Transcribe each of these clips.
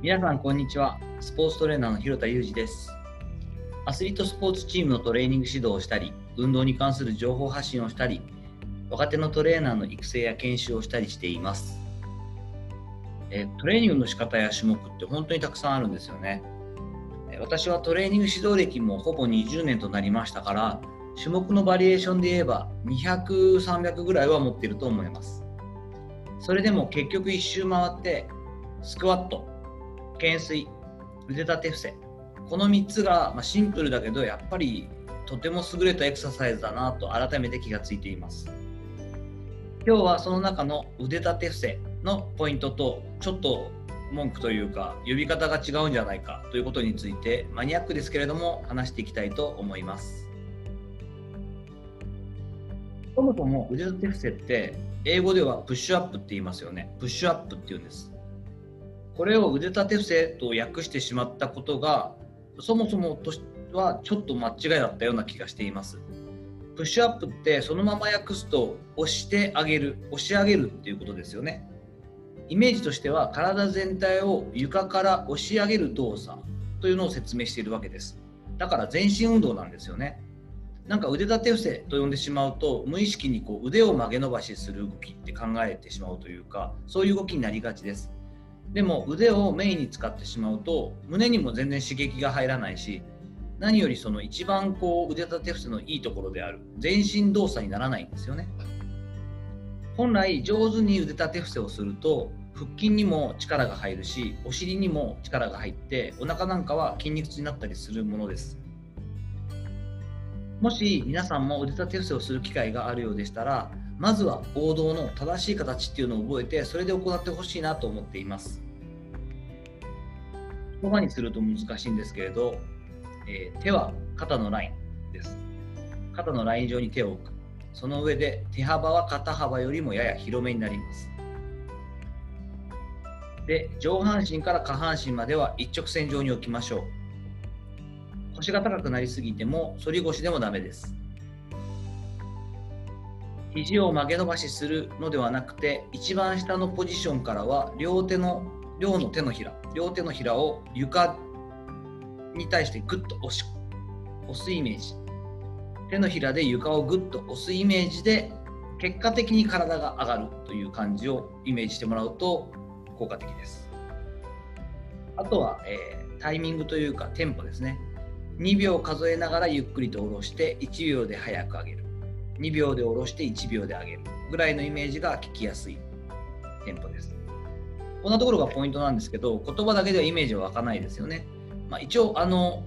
皆さんこんにちは。スポーツトレーナーの広田裕二です。アスリートスポーツチームのトレーニング指導をしたり運動に関する情報発信をしたり若手のトレーナーの育成や研修をしたりしています。トレーニングの仕方や種目って本当にたくさんあるんですよね。私はトレーニング指導歴もほぼ20年となりましたから種目のバリエーションで言えば200、300ぐらいは持っていると思います。それでも結局1周回ってスクワット懸垂腕立て伏せ。この3つが、まシンプルだけどやっぱりとても優れたエクササイズだなと改めて気がついています。今日はその中の腕立て伏せのポイントとちょっと文句というか呼び方が違うんじゃないかということについてマニアックですけれども話していきたいと思います。そもそも腕立て伏せって英語ではプッシュアップって言いますよね。プッシュアップって言うんです。これを腕立て伏せと訳してしまったことがそもそもとはちょっと間違いだったような気がしています。プッシュアップってそのまま訳すと押してあげる押し上げるっていうことですよね。イメージとしては体全体を床から押し上げる動作というのを説明しているわけです。だから全身運動なんですよね。なんか腕立て伏せと呼んでしまうと無意識にこう腕を曲げ伸ばしする動きって考えてしまうというかそういう動きになりがちです。でも腕をメインに使ってしまうと胸にも全然刺激が入らないし何よりその一番こう腕立て伏せのいいところである全身動作にならないんですよね。本来上手に腕立て伏せをすると腹筋にも力が入るしお尻にも力が入ってお腹なんかは筋肉痛になったりするものです。もし皆さんも腕立て伏せをする機会があるようでしたらまずは王道の正しい形っていうのを覚えてそれで行ってほしいなと思っています。言葉にすると難しいんですけれど、えー、手は肩のラインです。肩のライン上に手を置く。その上で手幅は肩幅よりもやや広めになります。で上半身から下半身までは一直線上に置きましょう。腰が高くなりすぎても反り腰でもダメです。肘を曲げ伸ばしするのではなくて一番下のポジションからは両手の両の手のひら両手のひらを床に対してグッと押し押すイメージ。手のひらで床をグッと押すイメージで結果的に体が上がるという感じをイメージしてもらうと効果的です。あとは、えー、タイミングというかテンポですね。2秒数えながらゆっくりと下ろして1秒で早く上げる。2秒で下ろして1秒で上げるぐらいのイメージが聞きやすいテンポです。こんなところがポイントなんですけど、言葉だけではイメージは湧かないですよね。まあ、一応、あの、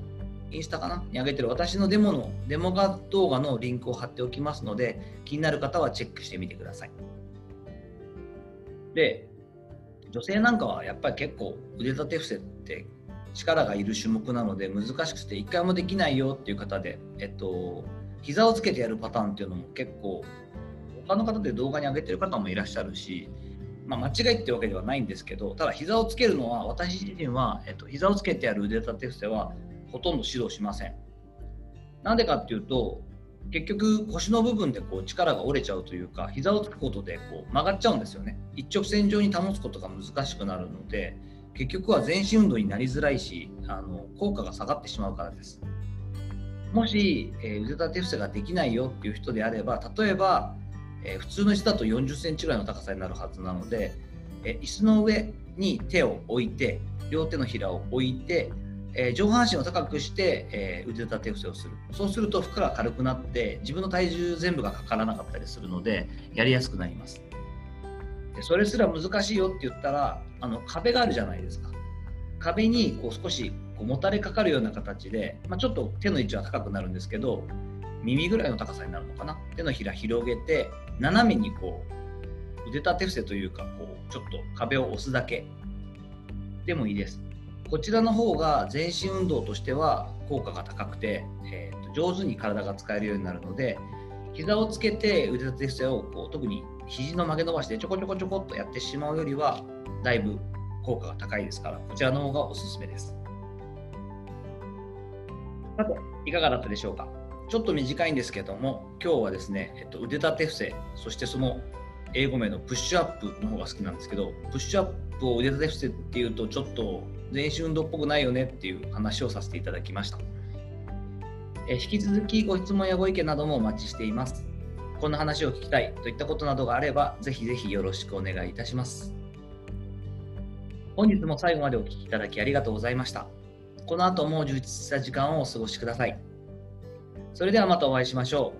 インスタかな？に上げてる私のデモの、デモ画動画のリンクを貼っておきますので、気になる方はチェックしてみてください。で、女性なんかはやっぱり結構腕立て伏せって力がいる種目なので難しくて一回もできないよっていう方で、えっと、膝をつけてやるパターンっていうのも結構他の方で動画に上げてる方もいらっしゃるし、まあ、間違いってわけではないんですけどただ膝をつけるのは私自身は、えっと、膝をつけてやる腕立て伏せはほとんど指導しません。なんでかっていうと結局腰の部分でこう力が折れちゃうというか膝をつくことでこう曲がっちゃうんですよね。一直線上に保つことが難しくなるので結局は全身運動になりづらいしあの効果が下がってしまうからです。もし、えー、腕立て伏せができないよっていう人であれば例えば、えー、普通の椅子だと40センチぐらいの高さになるはずなので、えー、椅子の上に手を置いて両手のひらを置いて、えー、上半身を高くして、え、腕立て伏せをする。そうすると負荷が軽くなって自分の体重全部がかからなかったりするのでやりやすくなります。でそれすら難しいよって言ったらあの壁があるじゃないですか。壁にこう少しこうもたれかかるような形で、まあ、ちょっと手の位置は高くなるんですけど耳ぐらいの高さになるのかな？手のひら広げて斜めにこう腕立て伏せというかこうちょっと壁を押すだけでもいいですこちらの方が全身運動としては効果が高くて、えー、と上手に体が使えるようになるので膝をつけて腕立て伏せをこう特に肘の曲げ伸ばしでちょこちょこちょこっとやってしまうよりはだいぶ効果が高いですから、こちらの方がおすすめです。さて、いかがだったでしょうか？ちょっと短いんですけども、今日はですね、えっと、腕立て伏せ、そしてその英語名のプッシュアップの方が好きなんですけど、プッシュアップを腕立て伏せっていうと、ちょっと全身運動っぽくないよねっていう話をさせていただきました。え引き続きご質問やご意見などもお待ちしています。こんな話を聞きたいといったことなどがあれば、ぜひぜひよろしくお願いいたします。本日も最後までお聴きいただきありがとうございました。この後も充実した時間をお過ごしください。それではまたお会いしましょう。